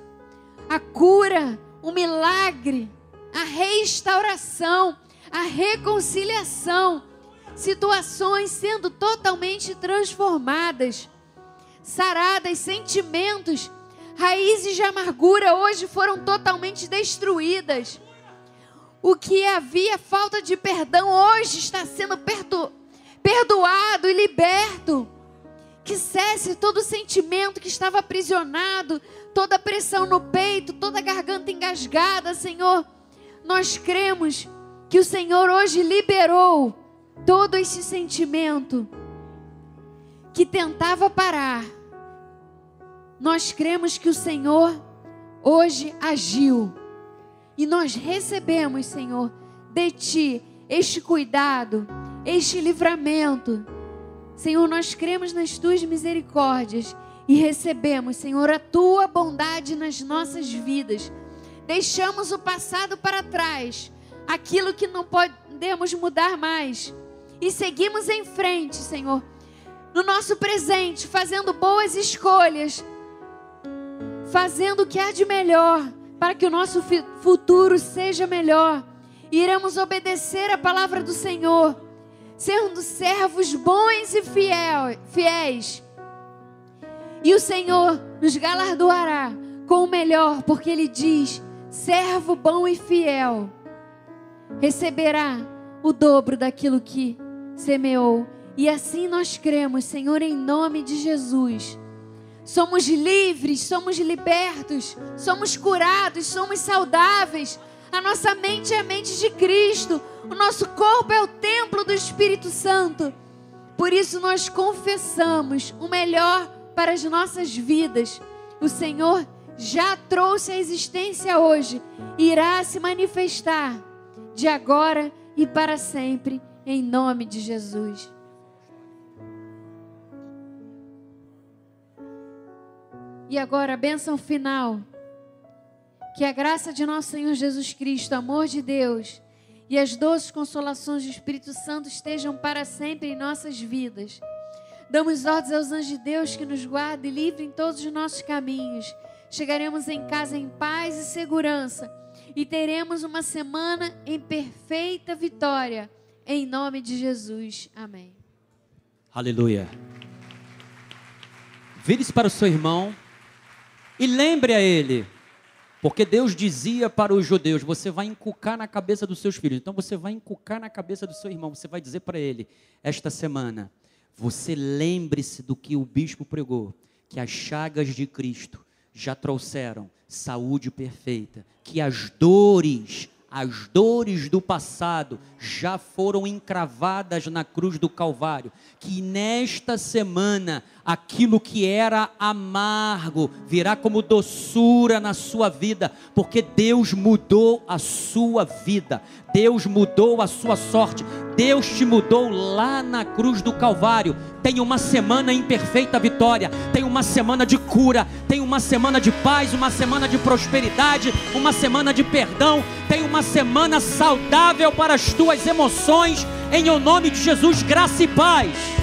a cura, o milagre, a restauração, a reconciliação, situações sendo totalmente transformadas, saradas, sentimentos raízes de amargura hoje foram totalmente destruídas. O que havia falta de perdão hoje está sendo perdo perdoado e liberto. Que cesse todo sentimento que estava aprisionado, toda pressão no peito, toda garganta engasgada, Senhor. Nós cremos que o Senhor hoje liberou todo esse sentimento que tentava parar nós cremos que o Senhor hoje agiu. E nós recebemos, Senhor, de Ti este cuidado, este livramento. Senhor, nós cremos nas Tuas misericórdias e recebemos, Senhor, a Tua bondade nas nossas vidas. Deixamos o passado para trás, aquilo que não podemos mudar mais, e seguimos em frente, Senhor, no nosso presente, fazendo boas escolhas fazendo o que há de melhor, para que o nosso futuro seja melhor. Iremos obedecer a palavra do Senhor, sendo servos bons e fiel, fiéis. E o Senhor nos galardoará com o melhor, porque Ele diz: servo bom e fiel receberá o dobro daquilo que semeou. E assim nós cremos, Senhor, em nome de Jesus somos livres, somos libertos, somos curados, somos saudáveis. A nossa mente é a mente de Cristo, o nosso corpo é o templo do Espírito Santo. Por isso nós confessamos o melhor para as nossas vidas. O Senhor já trouxe a existência hoje, irá se manifestar de agora e para sempre, em nome de Jesus. E agora, a bênção final. Que a graça de nosso Senhor Jesus Cristo, amor de Deus e as doces consolações do Espírito Santo estejam para sempre em nossas vidas. Damos ordens aos anjos de Deus que nos guardem e livrem todos os nossos caminhos. Chegaremos em casa em paz e segurança e teremos uma semana em perfeita vitória. Em nome de Jesus. Amém. Aleluia. Vire-se para o seu irmão. E lembre a ele, porque Deus dizia para os judeus: você vai encucar na cabeça dos seus filhos. Então você vai encucar na cabeça do seu irmão. Você vai dizer para ele, esta semana, você lembre-se do que o bispo pregou: que as chagas de Cristo já trouxeram saúde perfeita, que as dores as dores do passado já foram encravadas na cruz do Calvário. Que nesta semana aquilo que era amargo virá como doçura na sua vida, porque Deus mudou a sua vida, Deus mudou a sua sorte, Deus te mudou lá na cruz do Calvário. Tem uma semana em perfeita vitória, tem uma semana de cura, tem uma semana de paz, uma semana de prosperidade, uma semana de perdão, tem uma semana saudável para as tuas emoções, em o nome de Jesus, graça e paz.